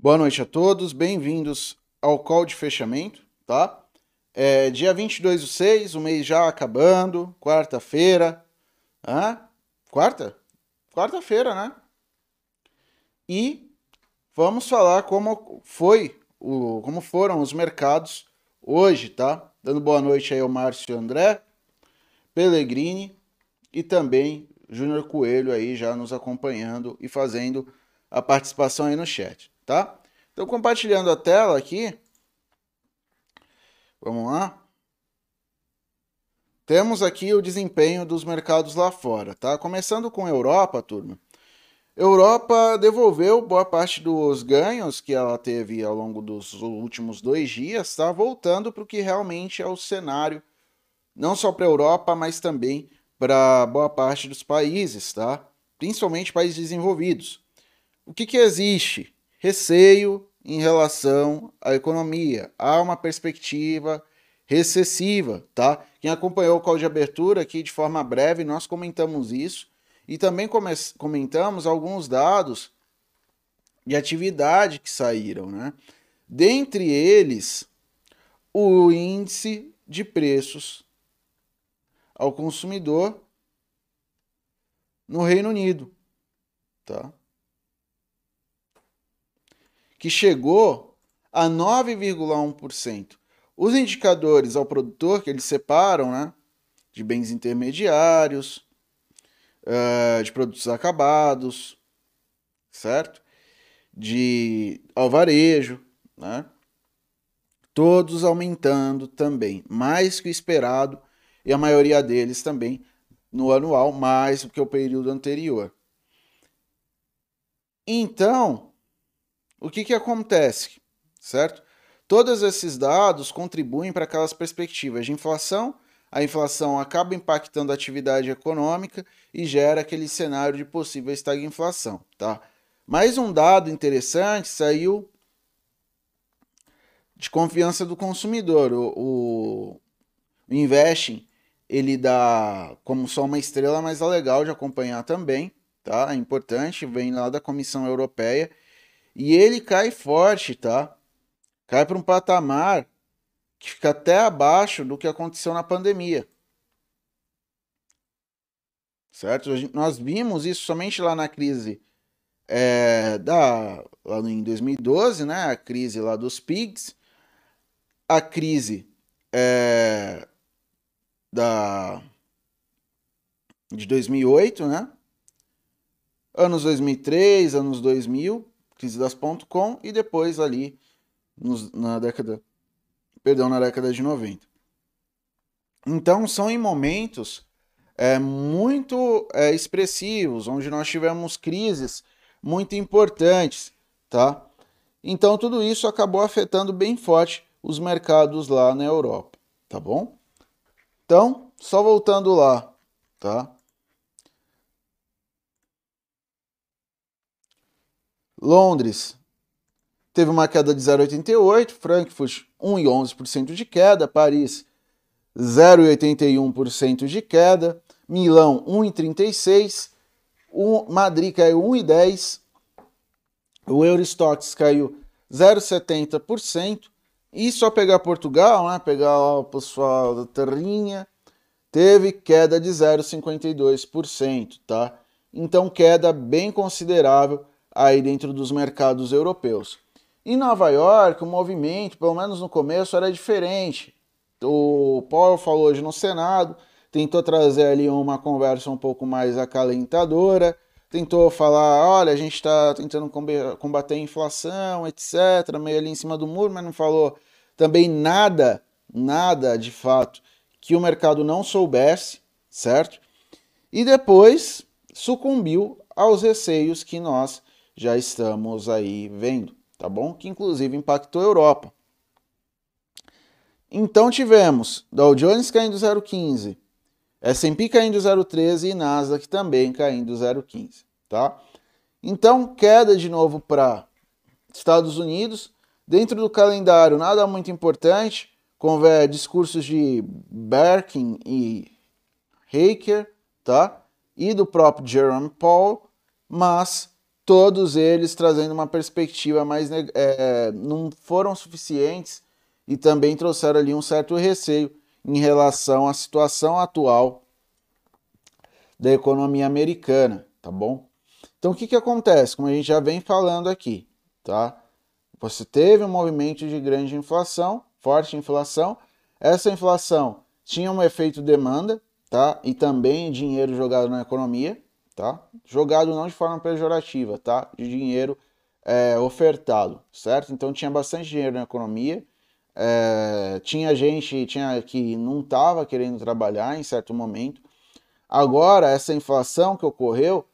Boa noite a todos, bem-vindos ao call de fechamento, tá? É dia 22 do 6, o mês já acabando, quarta-feira. Hã? Quarta? Quarta-feira, né? E vamos falar como foi o, como foram os mercados hoje, tá? Dando boa noite aí ao Márcio André, Pellegrini e também Júnior Coelho aí já nos acompanhando e fazendo a participação aí no chat, tá? Então compartilhando a tela aqui. Vamos lá. Temos aqui o desempenho dos mercados lá fora, tá? Começando com a Europa, turma. Europa devolveu boa parte dos ganhos que ela teve ao longo dos últimos dois dias, tá? Voltando para o que realmente é o cenário, não só para a Europa, mas também para boa parte dos países, tá? Principalmente países desenvolvidos. O que, que existe? Receio em relação à economia. Há uma perspectiva recessiva, tá? Quem acompanhou o call de abertura aqui de forma breve, nós comentamos isso e também comentamos alguns dados de atividade que saíram, né? Dentre eles, o índice de preços ao consumidor no Reino Unido, tá? Que chegou a 9,1%. Os indicadores ao produtor que eles separam, né, de bens intermediários, uh, de produtos acabados, certo? De alvarejo, né? Todos aumentando também, mais que o esperado, e a maioria deles também no anual, mais do que o período anterior. Então, o que, que acontece, certo? Todos esses dados contribuem para aquelas perspectivas de inflação a inflação acaba impactando a atividade econômica e gera aquele cenário de possível estagflação, tá? Mais um dado interessante saiu de confiança do consumidor. O, o, Investing, ele dá como só uma estrela, mas é legal de acompanhar também, tá? É importante, vem lá da Comissão Europeia e ele cai forte, tá? Cai para um patamar que fica até abaixo do que aconteceu na pandemia. Certo? Nós vimos isso somente lá na crise é, da, lá em 2012, né? A crise lá dos PIGs, a crise é, da, de 2008, né? Anos 2003, anos 2000, crise das .com e depois ali nos, na década perdão, na década de 90. Então, são em momentos é, muito é, expressivos, onde nós tivemos crises muito importantes, tá? Então, tudo isso acabou afetando bem forte os mercados lá na Europa, tá bom? Então, só voltando lá, tá? Londres teve uma queda de 0,88, Frankfurt 1,11% de queda, Paris 0,81% de queda, Milão 1,36%, Madrid caiu 1,10%, o Eurostox caiu 0,70%, e só pegar Portugal, né, pegar o pessoal da terrinha, teve queda de 0,52%, tá? Então queda bem considerável aí dentro dos mercados europeus. Em Nova York, o movimento, pelo menos no começo, era diferente. O Paul falou hoje no Senado, tentou trazer ali uma conversa um pouco mais acalentadora, tentou falar, olha, a gente está tentando combater a inflação, etc., meio ali em cima do muro, mas não falou também nada, nada de fato que o mercado não soubesse, certo? E depois sucumbiu aos receios que nós já estamos aí vendo tá bom? Que inclusive impactou a Europa. Então tivemos Dow Jones caindo 0,15, S&P caindo 0,13 e Nasdaq também caindo 0,15, tá? Então, queda de novo para Estados Unidos, dentro do calendário nada muito importante, com discursos de Berkin e Haker, tá? E do próprio Jerome Powell, mas todos eles trazendo uma perspectiva mais. É, não foram suficientes e também trouxeram ali um certo receio em relação à situação atual da economia americana, tá bom? Então o que, que acontece? Como a gente já vem falando aqui, tá? Você teve um movimento de grande inflação, forte inflação. Essa inflação tinha um efeito demanda, tá? E também dinheiro jogado na economia, tá? Jogado não de forma pejorativa, tá? De dinheiro é, ofertado, certo? Então tinha bastante dinheiro na economia. É, tinha gente tinha que não estava querendo trabalhar em certo momento. Agora, essa inflação que ocorreu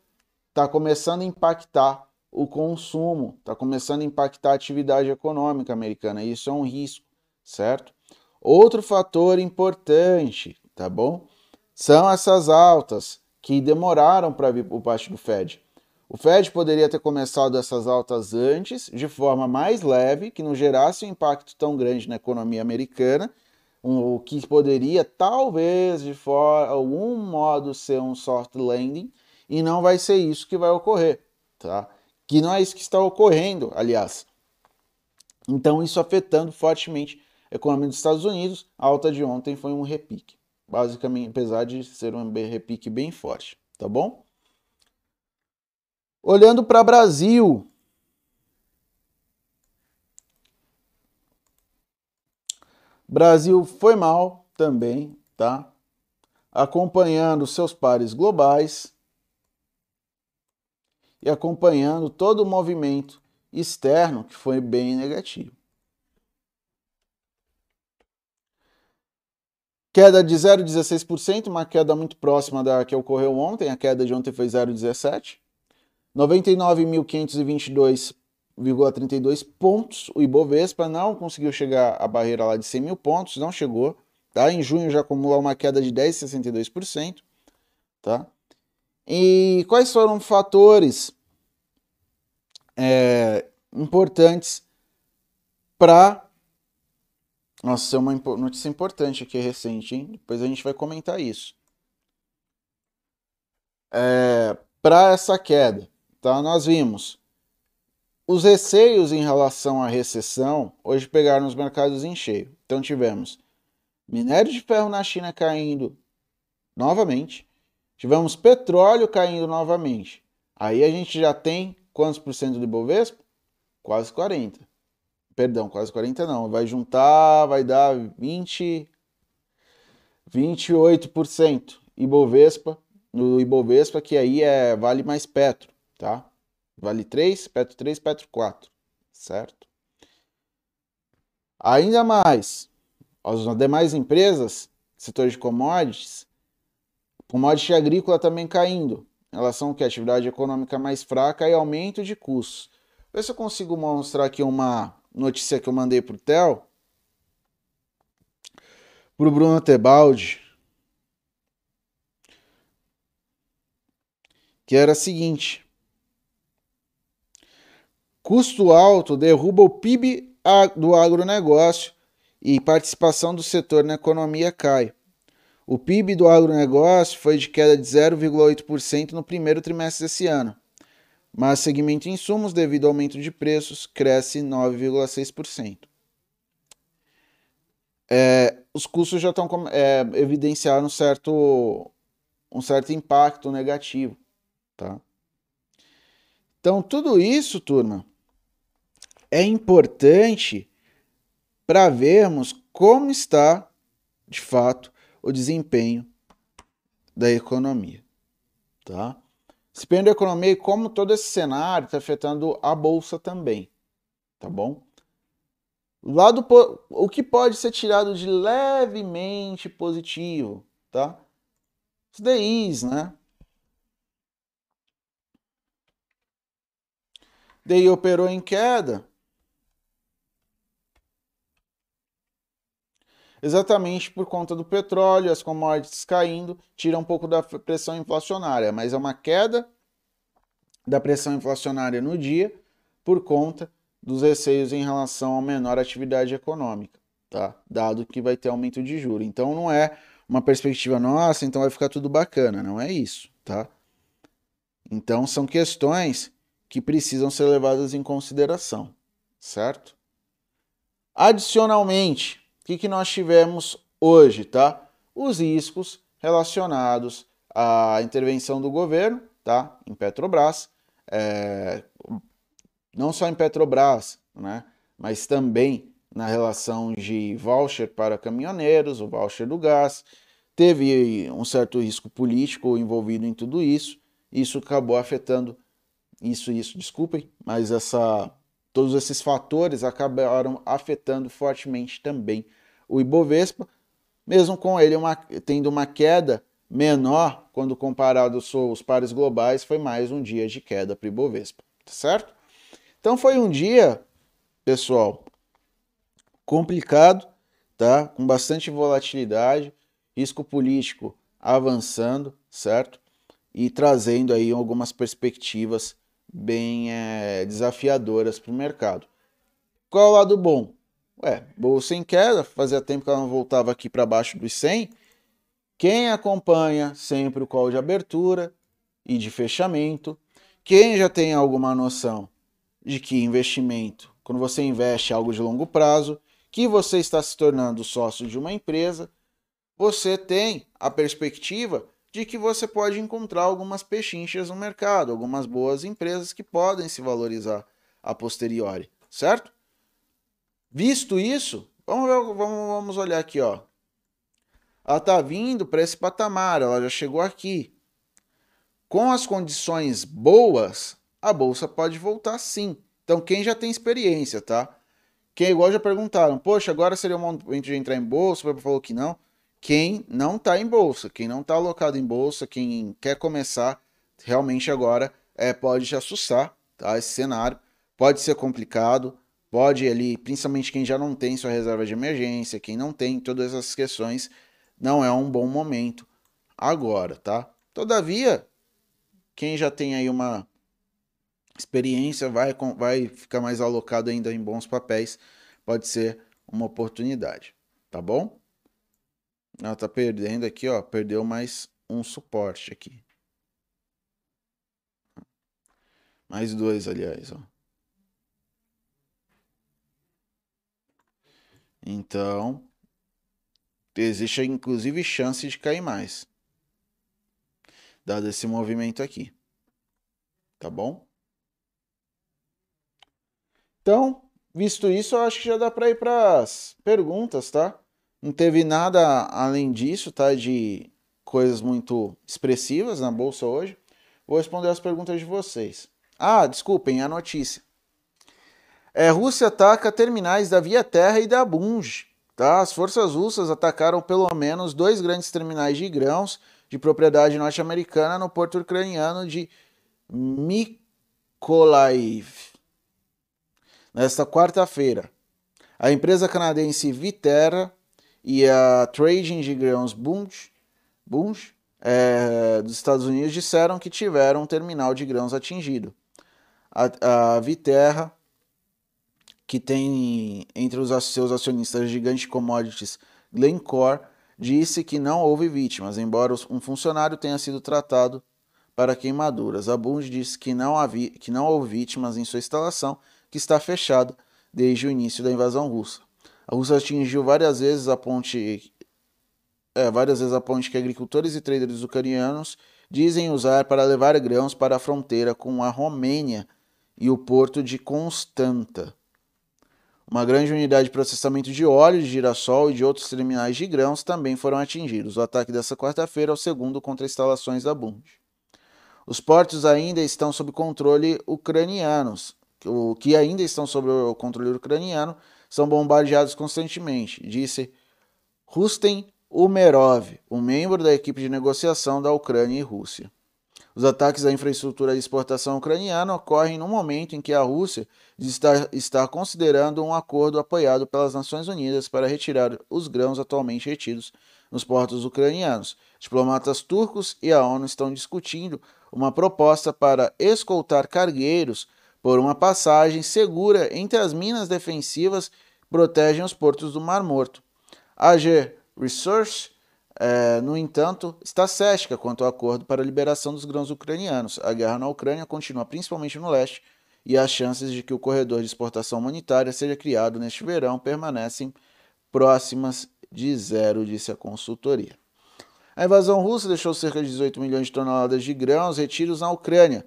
está começando a impactar o consumo, está começando a impactar a atividade econômica americana. Isso é um risco, certo? Outro fator importante, tá bom? São essas altas que demoraram para vir por parte do Fed. O Fed poderia ter começado essas altas antes, de forma mais leve, que não gerasse um impacto tão grande na economia americana, o que poderia talvez de for, algum modo ser um soft landing, e não vai ser isso que vai ocorrer, tá? Que não é isso que está ocorrendo, aliás. Então, isso afetando fortemente a economia dos Estados Unidos. A alta de ontem foi um repique, basicamente, apesar de ser um repique bem forte, tá bom? Olhando para Brasil, Brasil foi mal também, tá? Acompanhando seus pares globais, e acompanhando todo o movimento externo que foi bem negativo. Queda de 0,16%, uma queda muito próxima da que ocorreu ontem, a queda de ontem foi 0,17%. 99.522,32 pontos. O Ibovespa não conseguiu chegar à barreira lá de 100 mil pontos, não chegou. Tá? Em junho já acumula uma queda de 10,62%. Tá? E quais foram fatores é, importantes para. Nossa, é uma notícia importante aqui recente, hein? Depois a gente vai comentar isso. É, para essa queda, tá? Nós vimos os receios em relação à recessão hoje pegaram os mercados em cheio. Então tivemos minério de ferro na China caindo novamente, tivemos petróleo caindo novamente. Aí a gente já tem quantos por cento do Ibovespa? Quase 40. Perdão, quase 40 não. Vai juntar, vai dar 20, 28% Ibovespa, no Ibovespa, que aí é Vale mais Petro, tá? Vale 3, Petro 3, Petro 4, certo? Ainda mais, as demais empresas, setor de commodities, commodity agrícola também caindo, relação ao que? Atividade econômica mais fraca e aumento de custos. Vê se eu consigo mostrar aqui uma notícia que eu mandei para o Theo. Para o Bruno Tebaldi. Que era a seguinte. Custo alto derruba o PIB do agronegócio e participação do setor na economia cai. O PIB do agronegócio foi de queda de 0,8% no primeiro trimestre desse ano, mas segmento insumos, devido ao aumento de preços, cresce 9,6%. É, os custos já estão é, evidenciando um certo, um certo impacto negativo. Tá? Então, tudo isso, turma, é importante para vermos como está, de fato, o desempenho da economia. Tá? Desempenho da economia e como todo esse cenário está afetando a bolsa também. Tá bom? Lado, o que pode ser tirado de levemente positivo, tá? Os DIs, né? DI operou em queda, exatamente por conta do petróleo, as commodities caindo, tira um pouco da pressão inflacionária, mas é uma queda da pressão inflacionária no dia por conta dos receios em relação à menor atividade econômica, tá? Dado que vai ter aumento de juros. Então não é uma perspectiva nossa, então vai ficar tudo bacana, não é isso, tá? Então são questões que precisam ser levadas em consideração, certo? Adicionalmente, que, que nós tivemos hoje, tá? Os riscos relacionados à intervenção do governo, tá? Em Petrobras, é, não só em Petrobras, né? Mas também na relação de voucher para caminhoneiros, o voucher do gás. Teve um certo risco político envolvido em tudo isso. Isso acabou afetando isso, isso, desculpem, mas essa, todos esses fatores acabaram afetando fortemente também o Ibovespa, mesmo com ele uma, tendo uma queda menor quando comparado aos pares globais, foi mais um dia de queda para o Ibovespa, tá certo? Então foi um dia, pessoal, complicado, tá? Com bastante volatilidade, risco político avançando, certo? E trazendo aí algumas perspectivas bem é, desafiadoras para o mercado. Qual é o lado bom? Ué, bolsa em queda, fazia tempo que ela não voltava aqui para baixo dos 100. Quem acompanha sempre o call de abertura e de fechamento, quem já tem alguma noção de que investimento, quando você investe algo de longo prazo, que você está se tornando sócio de uma empresa, você tem a perspectiva de que você pode encontrar algumas pechinchas no mercado, algumas boas empresas que podem se valorizar a posteriori, certo? Visto isso, vamos, ver, vamos, vamos olhar aqui, ó. Ela está vindo para esse patamar, ela já chegou aqui. Com as condições boas, a bolsa pode voltar sim. Então, quem já tem experiência, tá? Quem igual já perguntaram, poxa, agora seria o momento de entrar em bolsa? O falou que não quem não está em bolsa, quem não está alocado em bolsa, quem quer começar, realmente agora é, pode te assustar, tá? Esse cenário pode ser complicado, pode ali, principalmente quem já não tem sua reserva de emergência, quem não tem todas essas questões, não é um bom momento agora, tá? Todavia, quem já tem aí uma experiência vai, vai ficar mais alocado ainda em bons papéis, pode ser uma oportunidade, tá bom? Ela tá perdendo aqui, ó. Perdeu mais um suporte aqui. Mais dois, aliás, ó. Então, existe inclusive chance de cair mais. Dado esse movimento aqui. Tá bom? Então, visto isso, eu acho que já dá para ir para as perguntas, tá? Não teve nada além disso, tá? De coisas muito expressivas na bolsa hoje. Vou responder as perguntas de vocês. Ah, desculpem, a notícia. É, Rússia ataca terminais da Via Terra e da Bunge. Tá? As forças russas atacaram pelo menos dois grandes terminais de grãos de propriedade norte-americana no porto ucraniano de Mykolaiv nesta quarta-feira. A empresa canadense Viterra e a Trading de Grãos Bunge, Bunge é, dos Estados Unidos disseram que tiveram um terminal de grãos atingido. A, a Viterra, que tem entre os seus acionistas gigante commodities Glencore, disse que não houve vítimas, embora um funcionário tenha sido tratado para queimaduras. A Bunge disse que não, havia, que não houve vítimas em sua instalação, que está fechada desde o início da invasão russa. A Rússia atingiu várias vezes a ponte, é, várias vezes a ponte que agricultores e traders ucranianos dizem usar para levar grãos para a fronteira com a Romênia e o porto de Constanta. Uma grande unidade de processamento de óleo de girassol e de outros terminais de grãos também foram atingidos. O ataque dessa quarta-feira é o segundo contra instalações da Bund. Os portos ainda estão sob controle ucranianos, que ainda estão sob o controle ucraniano, são bombardeados constantemente, disse Rustem Umerov, um membro da equipe de negociação da Ucrânia e Rússia. Os ataques à infraestrutura de exportação ucraniana ocorrem no momento em que a Rússia está, está considerando um acordo apoiado pelas Nações Unidas para retirar os grãos atualmente retidos nos portos ucranianos. Diplomatas turcos e a ONU estão discutindo uma proposta para escoltar cargueiros por uma passagem segura entre as minas defensivas protegem os portos do Mar Morto. A G Resource é, no entanto, está cética quanto ao acordo para a liberação dos grãos ucranianos. A guerra na Ucrânia continua principalmente no leste e as chances de que o corredor de exportação humanitária seja criado neste verão permanecem próximas de zero, disse a consultoria. A invasão russa deixou cerca de 18 milhões de toneladas de grãos retidos na Ucrânia,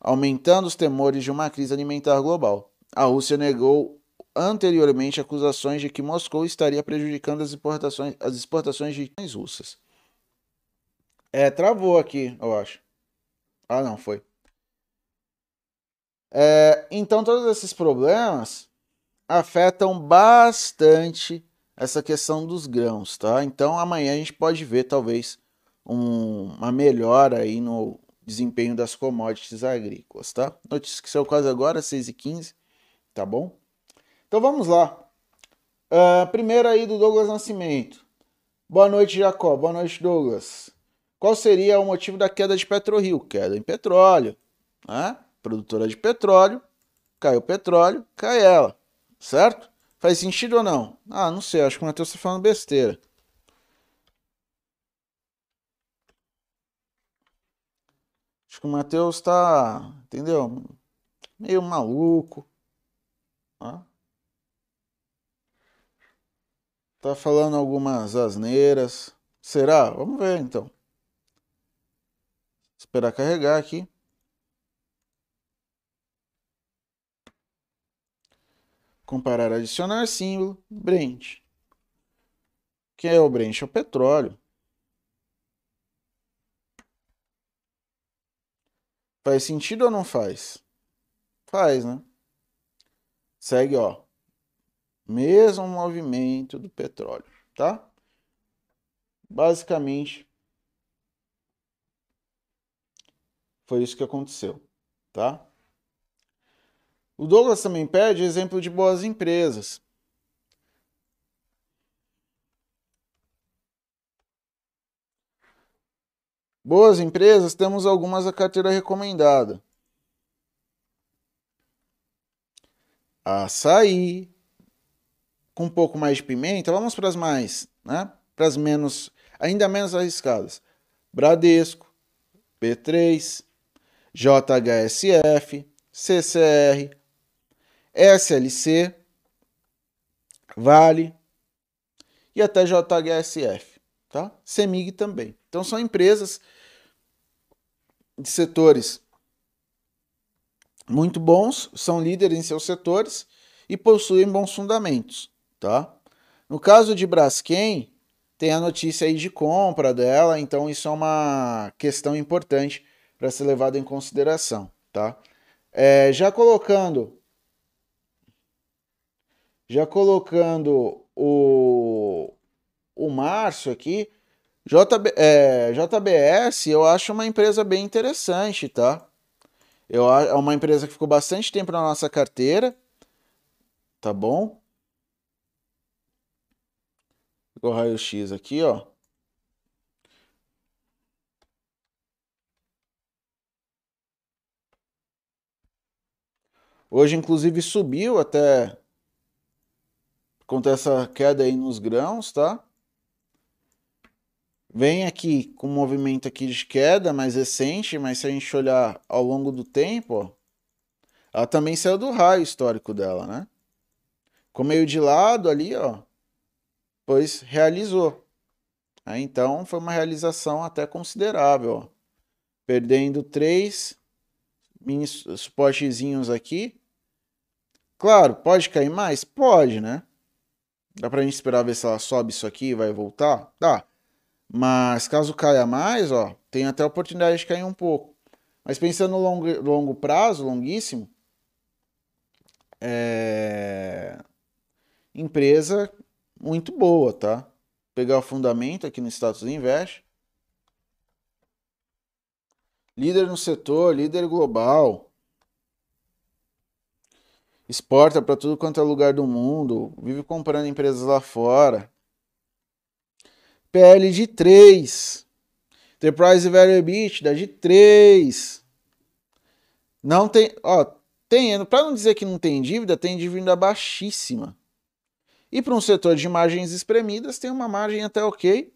aumentando os temores de uma crise alimentar global. A Rússia negou anteriormente acusações de que Moscou estaria prejudicando as exportações, as exportações de russas. É, travou aqui, eu acho. Ah, não, foi. É, então, todos esses problemas afetam bastante essa questão dos grãos, tá? Então, amanhã a gente pode ver, talvez, um, uma melhora aí no desempenho das commodities agrícolas, tá? Notícia que saiu quase agora, 6h15, tá bom? Então vamos lá. Uh, primeiro aí do Douglas Nascimento. Boa noite, Jacó. Boa noite, Douglas. Qual seria o motivo da queda de PetroRio? Queda em petróleo. Né? Produtora de petróleo, caiu petróleo, cai ela. Certo? Faz sentido ou não? Ah, não sei. Acho que o Matheus está falando besteira. Acho que o Matheus está, entendeu? Meio maluco. Né? Tá falando algumas asneiras. Será? Vamos ver então. Esperar carregar aqui. Comparar, adicionar símbolo, Brent. Quem é o Brent? É o petróleo. Faz sentido ou não faz? Faz, né? Segue, ó mesmo movimento do petróleo, tá? Basicamente, foi isso que aconteceu, tá? O Douglas também pede exemplo de boas empresas. Boas empresas, temos algumas a carteira recomendada. Açaí, com um pouco mais de pimenta, vamos para as mais, né? Para as menos, ainda menos arriscadas. Bradesco, P3, JHSF, CCR, SLC, Vale e até JHSF, tá? Semig também. Então são empresas de setores muito bons, são líderes em seus setores e possuem bons fundamentos tá? No caso de Braskem, tem a notícia aí de compra dela, então isso é uma questão importante para ser levada em consideração, tá? É, já colocando já colocando o, o Márcio aqui, JB, é, JBS eu acho uma empresa bem interessante, tá? Eu, é uma empresa que ficou bastante tempo na nossa carteira, tá bom? O raio-x aqui, ó. Hoje, inclusive, subiu até contra essa queda aí nos grãos, tá? Vem aqui com um movimento aqui de queda mais recente, mas se a gente olhar ao longo do tempo, ó, ela também saiu do raio histórico dela, né? Ficou meio de lado ali, ó pois realizou. Então foi uma realização até considerável. Ó. Perdendo três mini suportezinhos aqui. Claro, pode cair mais? Pode, né? Dá pra gente esperar ver se ela sobe isso aqui e vai voltar? Dá. Mas caso caia mais, ó, tem até a oportunidade de cair um pouco. Mas pensando no longo, longo prazo, longuíssimo, é... empresa muito boa, tá? Pegar o fundamento aqui no status invest. Líder no setor, líder global. Exporta para tudo quanto é lugar do mundo. Vive comprando empresas lá fora. PL de 3. Enterprise Value EBITDA de 3. Não tem, ó, tem, para não dizer que não tem dívida, tem dívida baixíssima. E para um setor de margens espremidas, tem uma margem até ok.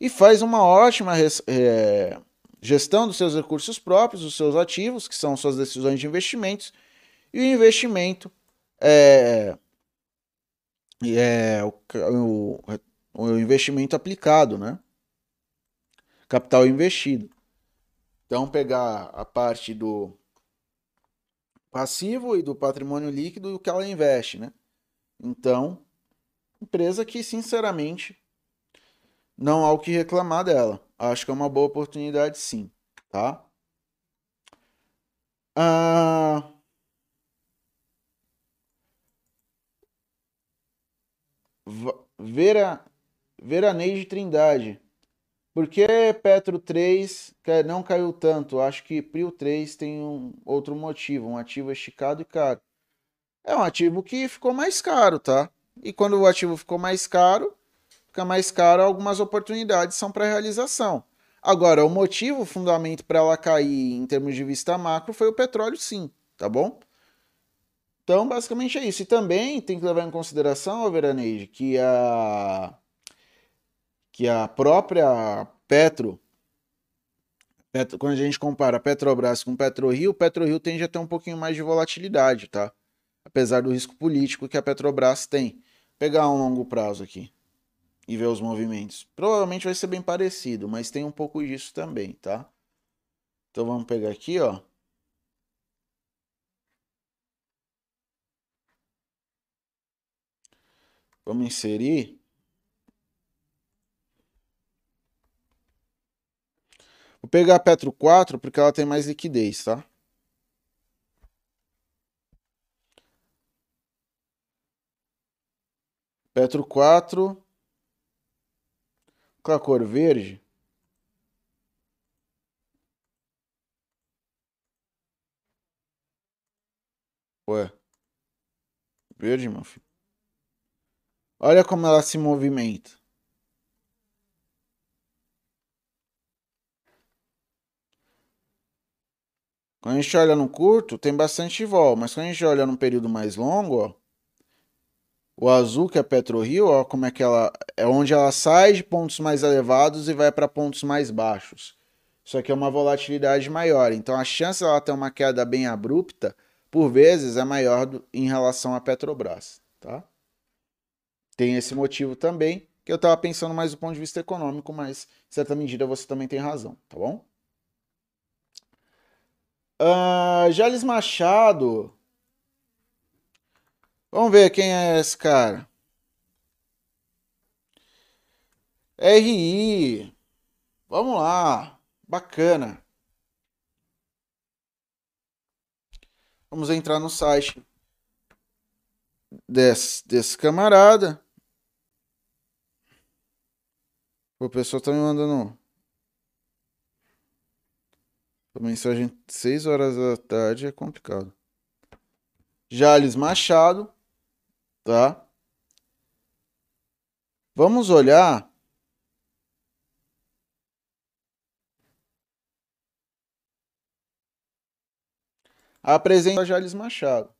e faz uma ótima é, gestão dos seus recursos próprios, dos seus ativos, que são suas decisões de investimentos, e o investimento é, é o, o, o investimento aplicado, né? Capital investido. Então, pegar a parte do passivo e do patrimônio líquido e o que ela investe, né? Então, empresa que, sinceramente, não há o que reclamar dela. Acho que é uma boa oportunidade, sim, tá? Ah... Vera, Veraneide Trindade. Por que Petro 3 não caiu tanto? Acho que Prio 3 tem um outro motivo, um ativo esticado e caro. É um ativo que ficou mais caro, tá? E quando o ativo ficou mais caro, fica mais caro, algumas oportunidades são para realização. Agora, o motivo, o fundamento para ela cair em termos de vista macro foi o petróleo, sim, tá bom? Então, basicamente é isso. E também tem que levar em consideração, Veraneide, que a que a própria Petro, Petro, quando a gente compara Petrobras com PetroRio, o PetroRio tende a ter um pouquinho mais de volatilidade, tá? Apesar do risco político que a Petrobras tem. Pegar um longo prazo aqui e ver os movimentos. Provavelmente vai ser bem parecido, mas tem um pouco disso também, tá? Então vamos pegar aqui, ó. Vamos inserir Vou pegar a Petro 4 porque ela tem mais liquidez, tá? Petro 4 com a cor verde. Ué. Verde, meu filho. Olha como ela se movimenta. Quando a gente olha no curto, tem bastante vol, mas quando a gente olha num período mais longo, ó, o azul, que é PetroRio, ó, como é que ela é onde ela sai de pontos mais elevados e vai para pontos mais baixos. Isso aqui é uma volatilidade maior, então a chance dela ter uma queda bem abrupta, por vezes, é maior do, em relação à Petrobras, tá? Tem esse motivo também, que eu estava pensando mais do ponto de vista econômico, mas em certa medida você também tem razão, tá bom? Uh, Jales Machado. Vamos ver quem é esse cara. RI. Vamos lá. Bacana. Vamos entrar no site desse, desse camarada. O pessoal tá me mandando a mensagem 6 horas da tarde é complicado. Jales Machado, tá? Vamos olhar apresenta Jales Machado.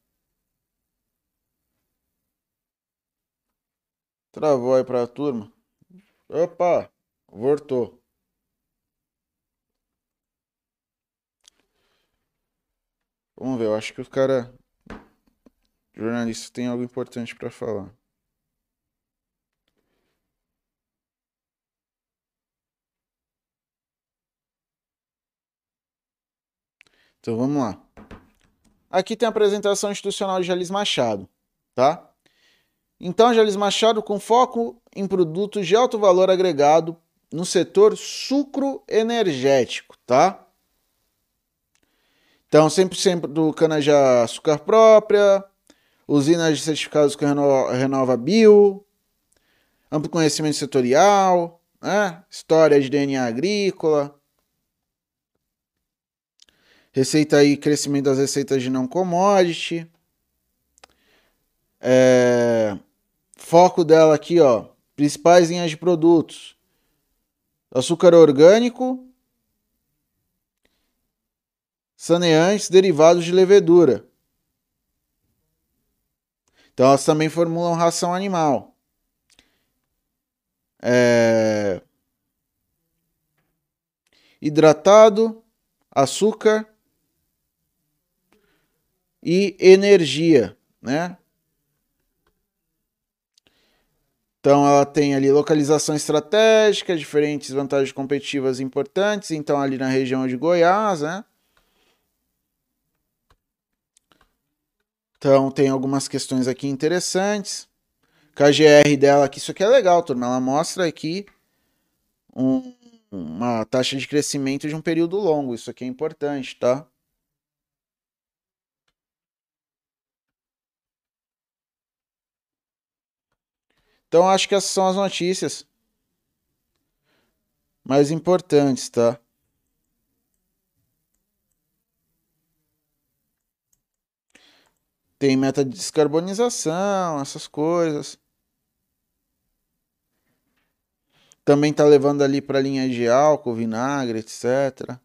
Travou aí para a turma. Opa, voltou. Vamos ver, eu acho que o cara. Jornalista tem algo importante para falar. Então vamos lá. Aqui tem a apresentação institucional de Jalis Machado, tá? Então, Jalis Machado com foco em produtos de alto valor agregado no setor sucro energético, tá? Então, sempre, sempre do cana-de-açúcar própria, usinas de certificados com Renova, Bio, amplo conhecimento setorial, né? história de DNA agrícola, receita aí, crescimento das receitas de não commodity, é, foco dela aqui, ó, principais linhas de produtos, açúcar orgânico, saneantes derivados de levedura. Então elas também formulam ração animal. É... hidratado, açúcar e energia, né? Então ela tem ali localização estratégica, diferentes vantagens competitivas importantes, então ali na região de Goiás, né? Então tem algumas questões aqui interessantes. KGR dela aqui, isso aqui é legal, turma. Ela mostra aqui um, uma taxa de crescimento de um período longo. Isso aqui é importante, tá? Então acho que essas são as notícias mais importantes, tá? Tem meta de descarbonização, essas coisas. Também tá levando ali para linha de álcool, vinagre, etc.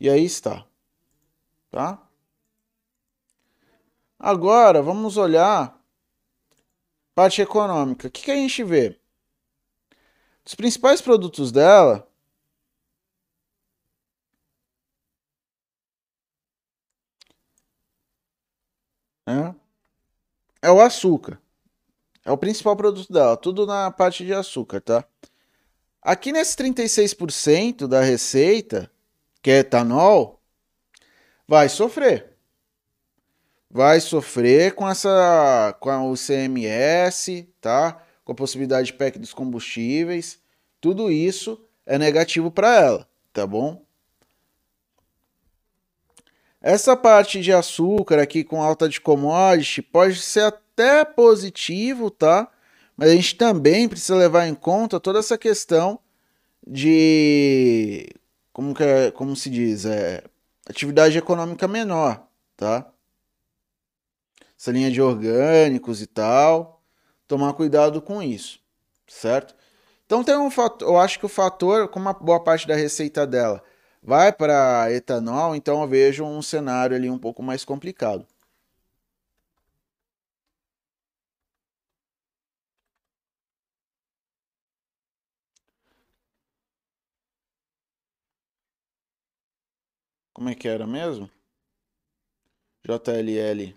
E aí está tá? Agora vamos olhar parte econômica. O que, que a gente vê? Os principais produtos dela é, é o açúcar. É o principal produto dela, tudo na parte de açúcar, tá? Aqui nesse 36% da receita, que é etanol, vai sofrer. Vai sofrer com essa com o CMS, tá? Com a possibilidade de PEC dos combustíveis. Tudo isso é negativo para ela, tá bom? Essa parte de açúcar aqui com alta de commodity pode ser até positivo, tá? Mas a gente também precisa levar em conta toda essa questão de como que é, como se diz, é atividade econômica menor, tá? Essa linha de orgânicos e tal, tomar cuidado com isso, certo? Então tem um fator, eu acho que o fator, como uma boa parte da receita dela vai para etanol, então eu vejo um cenário ali um pouco mais complicado. Como é que era mesmo? JLL.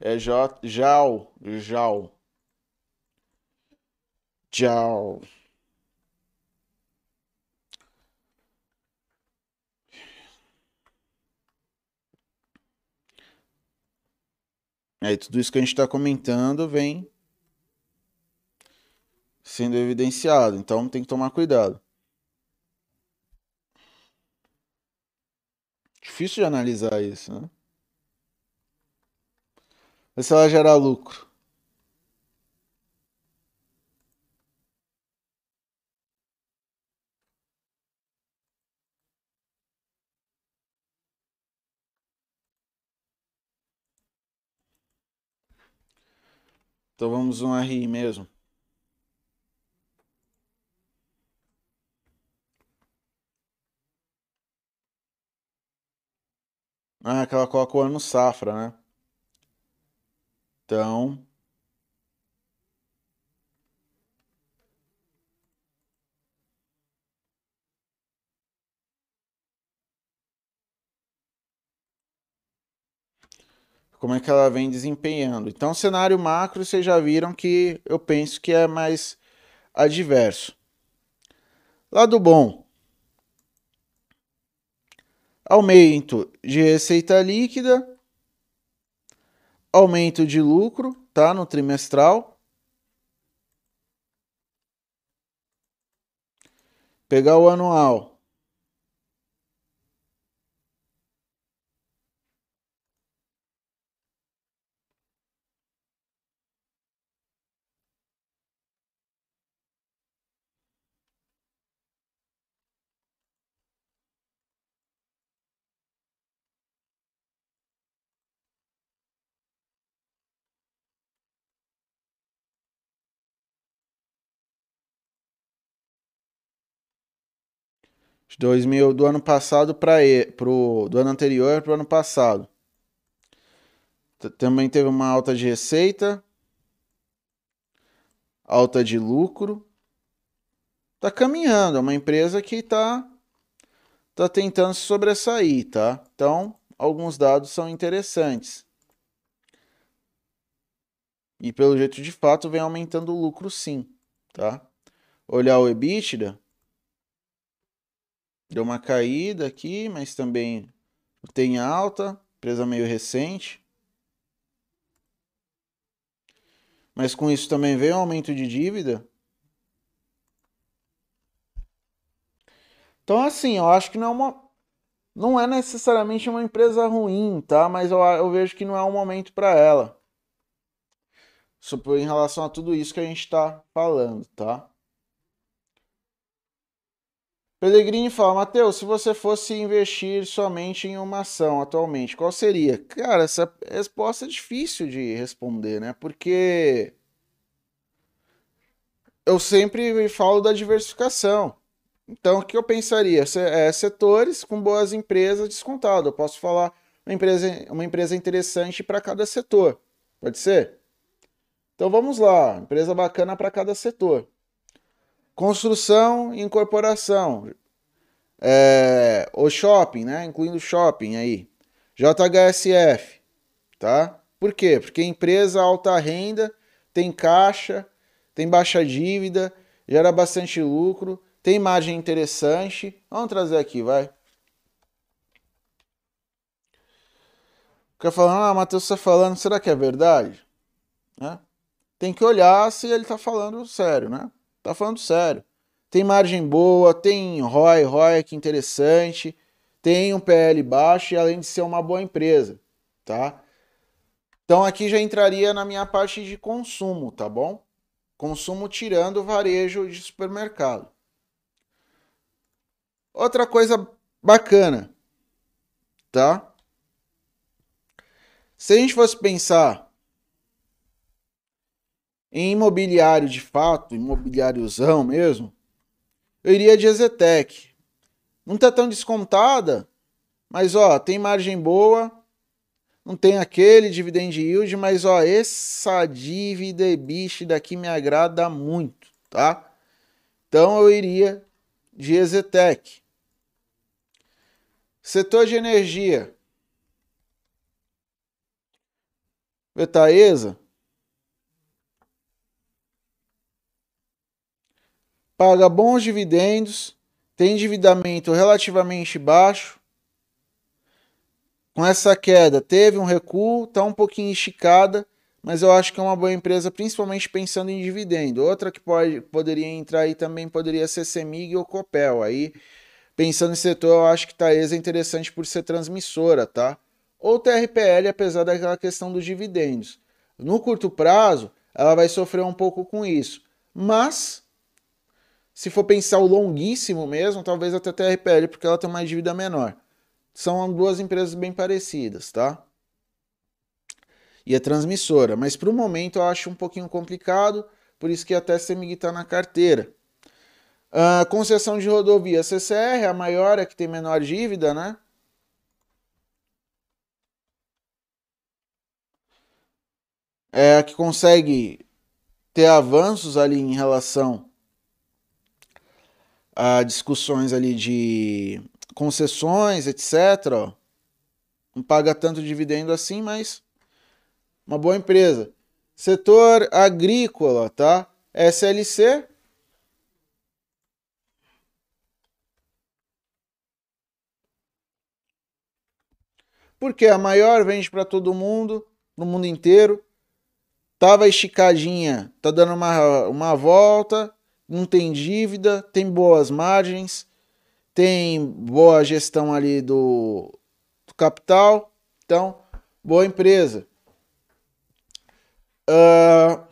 É J, JAL, JAL. JAL. Aí tudo isso que a gente está comentando vem sendo evidenciado. Então tem que tomar cuidado. Difícil de analisar isso, né? Mas se ela gerar lucro. Então vamos um RI mesmo. Ah, que ela coloca o ano safra, né? Então. Como é que ela vem desempenhando? Então, cenário macro, vocês já viram que eu penso que é mais adverso. Lado bom, aumento de receita líquida, aumento de lucro, tá, no trimestral. Pegar o anual, De 2000, do ano passado para pro do ano anterior para o ano passado. Também teve uma alta de receita, alta de lucro. Tá caminhando, é uma empresa que tá tá tentando se sobressair, tá? Então, alguns dados são interessantes. E pelo jeito de fato vem aumentando o lucro sim, tá? Olhar o EBITDA, deu uma caída aqui, mas também tem alta, empresa meio recente. Mas com isso também veio um aumento de dívida. Então, assim, eu acho que não é uma. Não é necessariamente uma empresa ruim, tá? Mas eu, eu vejo que não é um momento para ela. Em relação a tudo isso que a gente está falando, tá? Pellegrini fala, Matheus, se você fosse investir somente em uma ação atualmente, qual seria? Cara, essa resposta é difícil de responder, né? Porque eu sempre falo da diversificação. Então, o que eu pensaria? É, setores com boas empresas descontado. Eu posso falar uma empresa, uma empresa interessante para cada setor. Pode ser? Então vamos lá, empresa bacana para cada setor. Construção e incorporação. É, o shopping, né? Incluindo shopping aí. JHSF, tá? Por quê? Porque empresa alta renda, tem caixa, tem baixa dívida, gera bastante lucro, tem margem interessante. Vamos trazer aqui, vai. Fica falando, ah, Matheus está falando, será que é verdade? Né? Tem que olhar se ele está falando sério, né? Tá falando sério. Tem margem boa, tem ROI, ROI que interessante, tem um PL baixo e além de ser uma boa empresa, tá? Então aqui já entraria na minha parte de consumo, tá bom? Consumo tirando o varejo de supermercado. Outra coisa bacana, tá? Se a gente fosse pensar em imobiliário de fato, imobiliáriozão mesmo, eu iria de Ezetec. Não tá tão descontada, mas ó, tem margem boa, não tem aquele dividend yield, mas ó, essa dívida bicho daqui me agrada muito, tá? Então eu iria de Ezetec. Setor de energia. Betaesa. Paga bons dividendos, tem endividamento relativamente baixo, com essa queda teve um recuo, está um pouquinho esticada, mas eu acho que é uma boa empresa, principalmente pensando em dividendo. Outra que pode, poderia entrar aí também poderia ser Semig ou Copel. Aí, pensando em setor, eu acho que Taesa é interessante por ser transmissora, tá? Ou TRPL, apesar daquela questão dos dividendos. No curto prazo, ela vai sofrer um pouco com isso. Mas, se for pensar o longuíssimo mesmo, talvez até TRPL, porque ela tem uma dívida menor. São duas empresas bem parecidas, tá? E a transmissora. Mas para o momento eu acho um pouquinho complicado, por isso que até CEMIG está na carteira. Uh, concessão de rodovia CCR, a maior é que tem menor dívida, né? É a que consegue ter avanços ali em relação a discussões ali de concessões, etc. Não paga tanto dividendo assim, mas uma boa empresa. Setor agrícola, tá? SLC. Porque a maior vende para todo mundo, no mundo inteiro. Tava esticadinha, tá dando uma, uma volta, não tem dívida, tem boas margens tem boa gestão ali do, do capital, então, boa empresa. Uh,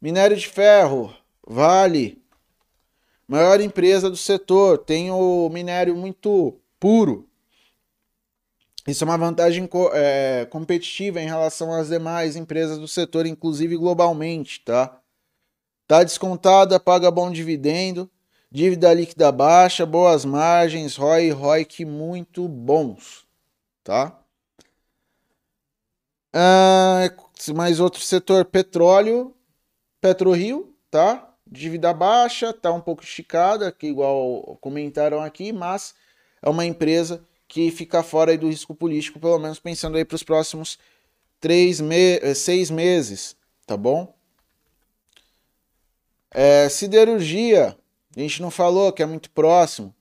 minério de ferro, Vale, maior empresa do setor, tem o minério muito puro. Isso é uma vantagem é, competitiva em relação às demais empresas do setor, inclusive globalmente, tá? Tá descontada, paga bom dividendo dívida líquida baixa, boas margens, ROI e ROIC muito bons, tá? Uh, mais outro setor, petróleo, PetroRio, tá? Dívida baixa, tá um pouco esticada, que igual comentaram aqui, mas é uma empresa que fica fora do risco político, pelo menos pensando aí para os próximos três me eh, seis meses, tá bom? É, siderurgia, a gente não falou que é muito próximo.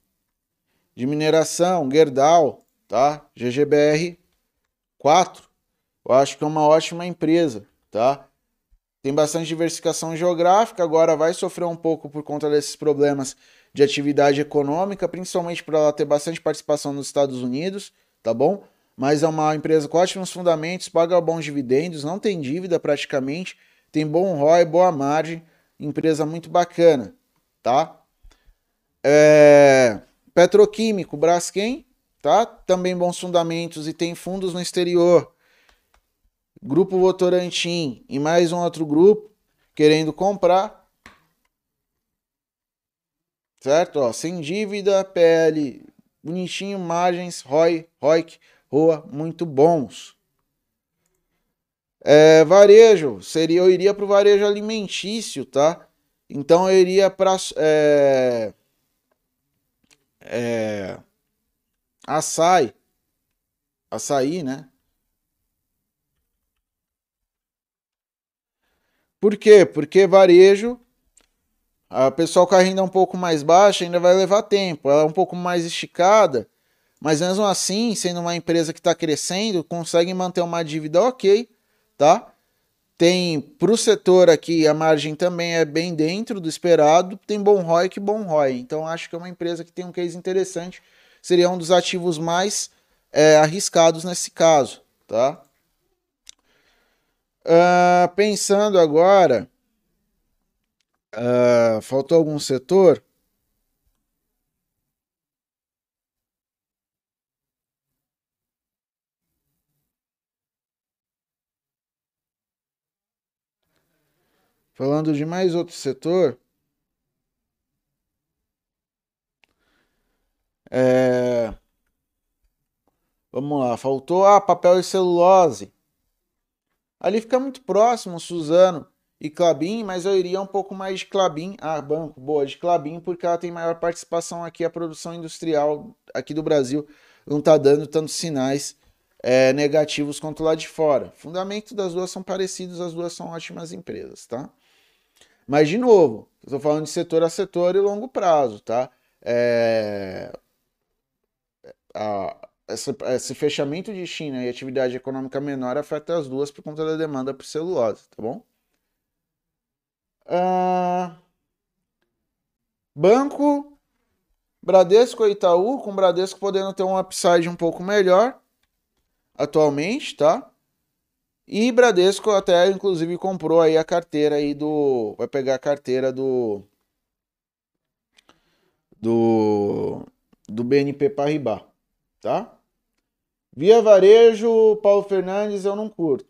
De mineração, Gerdau, tá? GGBR 4. Eu acho que é uma ótima empresa, tá? Tem bastante diversificação geográfica, agora vai sofrer um pouco por conta desses problemas de atividade econômica, principalmente por ela ter bastante participação nos Estados Unidos, tá bom? Mas é uma empresa com ótimos fundamentos, paga bons dividendos, não tem dívida praticamente, tem bom ROI, boa margem, empresa muito bacana, tá? É... Petroquímico, Braskem, tá? Também bons fundamentos e tem fundos no exterior. Grupo Votorantim e mais um outro grupo querendo comprar. Certo? Ó, sem dívida, PL bonitinho, margens, ROI, ROIC, ROA muito bons. É, varejo, seria eu iria para o varejo alimentício, tá? Então eu iria para é, é, açaí, açaí, né? Por quê? Porque varejo, a pessoal com a renda um pouco mais baixa ainda vai levar tempo, ela é um pouco mais esticada, mas mesmo assim, sendo uma empresa que está crescendo, consegue manter uma dívida ok, tá? Tem para o setor aqui a margem também é bem dentro do esperado, tem bom ROI que bom ROI. Então acho que é uma empresa que tem um case interessante, seria um dos ativos mais é, arriscados nesse caso, tá? Uh, pensando agora, uh, faltou algum setor? Falando de mais outro setor. É... Vamos lá, faltou ah, papel e celulose. Ali fica muito próximo Suzano e Clabin, mas eu iria um pouco mais de Clabin, ah, banco, boa, de Clabin, porque ela tem maior participação aqui, a produção industrial aqui do Brasil não está dando tantos sinais é, negativos quanto lá de fora. Fundamento das duas são parecidos, as duas são ótimas empresas, tá? Mas, de novo, estou falando de setor a setor e longo prazo, tá? É... A, esse, esse, fechamento de China e atividade econômica menor afeta as duas por conta da demanda por celulose, tá bom? Uh... Banco, Bradesco e Itaú, com Bradesco podendo ter um upside um pouco melhor atualmente, tá? E Bradesco até inclusive comprou aí a carteira aí do, vai pegar a carteira do do do BNP Paribas, tá? Via Varejo, Paulo Fernandes eu não curto.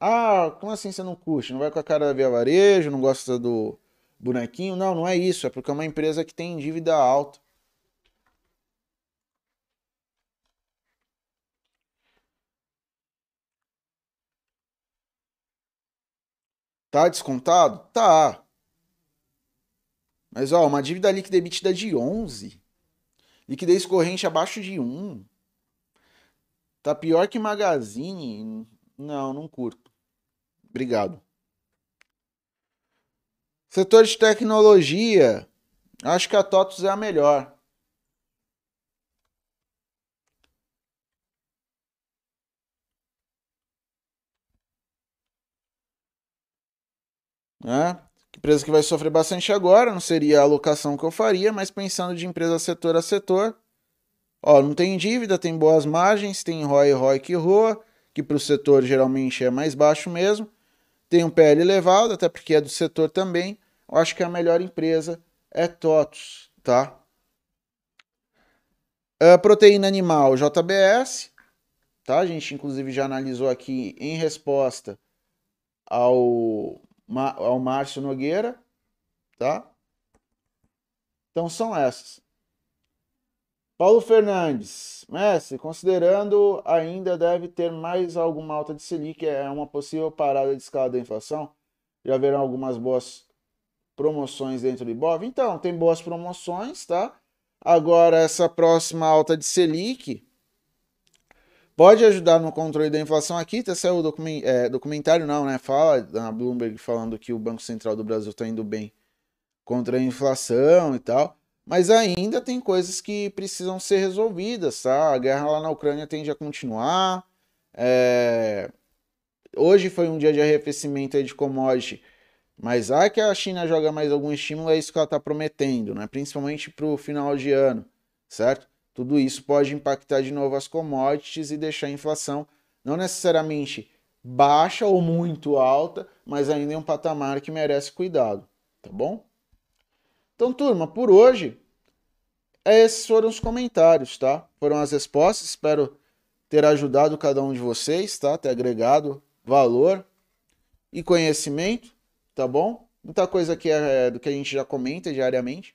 Ah, como assim você não curte? Não vai com a cara da Via Varejo, não gosta do bonequinho? Não, não é isso, é porque é uma empresa que tem dívida alta. Tá descontado? Tá. Mas ó, uma dívida líquida emitida de 11. Liquidez corrente abaixo de 1. Tá pior que Magazine. Não, não curto. Obrigado. Setor de tecnologia. Acho que a TOTUS é a melhor. Né? Empresa que vai sofrer bastante agora, não seria a alocação que eu faria, mas pensando de empresa setor a setor, ó, não tem dívida, tem boas margens, tem ROI, ROI que ROA, que para o setor geralmente é mais baixo mesmo, tem um PL elevado, até porque é do setor também, eu acho que a melhor empresa é TOTUS, tá? A proteína animal JBS, tá? A gente inclusive já analisou aqui em resposta ao ao Márcio Nogueira, tá? Então são essas. Paulo Fernandes, Messi, considerando ainda deve ter mais alguma alta de Selic, é uma possível parada de escala da inflação? Já haverão algumas boas promoções dentro do Ibov? Então, tem boas promoções, tá? Agora, essa próxima alta de Selic pode ajudar no controle da inflação aqui. Tá saiu o é, documentário, não, né? Fala na Bloomberg falando que o Banco Central do Brasil está indo bem contra a inflação e tal. Mas ainda tem coisas que precisam ser resolvidas, tá? A guerra lá na Ucrânia tende a continuar. É... Hoje foi um dia de arrefecimento de commodity mas ah, que a China joga mais algum estímulo, é isso que ela está prometendo, né? principalmente para o final de ano, certo? Tudo isso pode impactar de novo as commodities e deixar a inflação não necessariamente baixa ou muito alta, mas ainda em um patamar que merece cuidado, tá bom? Então, turma, por hoje, esses foram os comentários, tá? Foram as respostas, espero ter ajudado cada um de vocês, tá? Ter agregado valor e conhecimento tá bom? Muita coisa é, é do que a gente já comenta diariamente,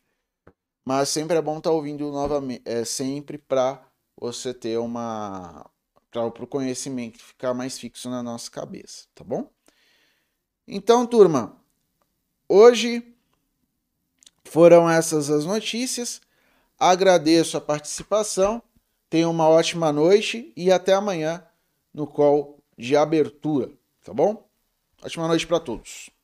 mas sempre é bom estar tá ouvindo novamente, é, sempre para você ter uma. para o conhecimento ficar mais fixo na nossa cabeça, tá bom? Então, turma, hoje foram essas as notícias. Agradeço a participação. Tenha uma ótima noite e até amanhã no call de abertura, tá bom? Ótima noite para todos.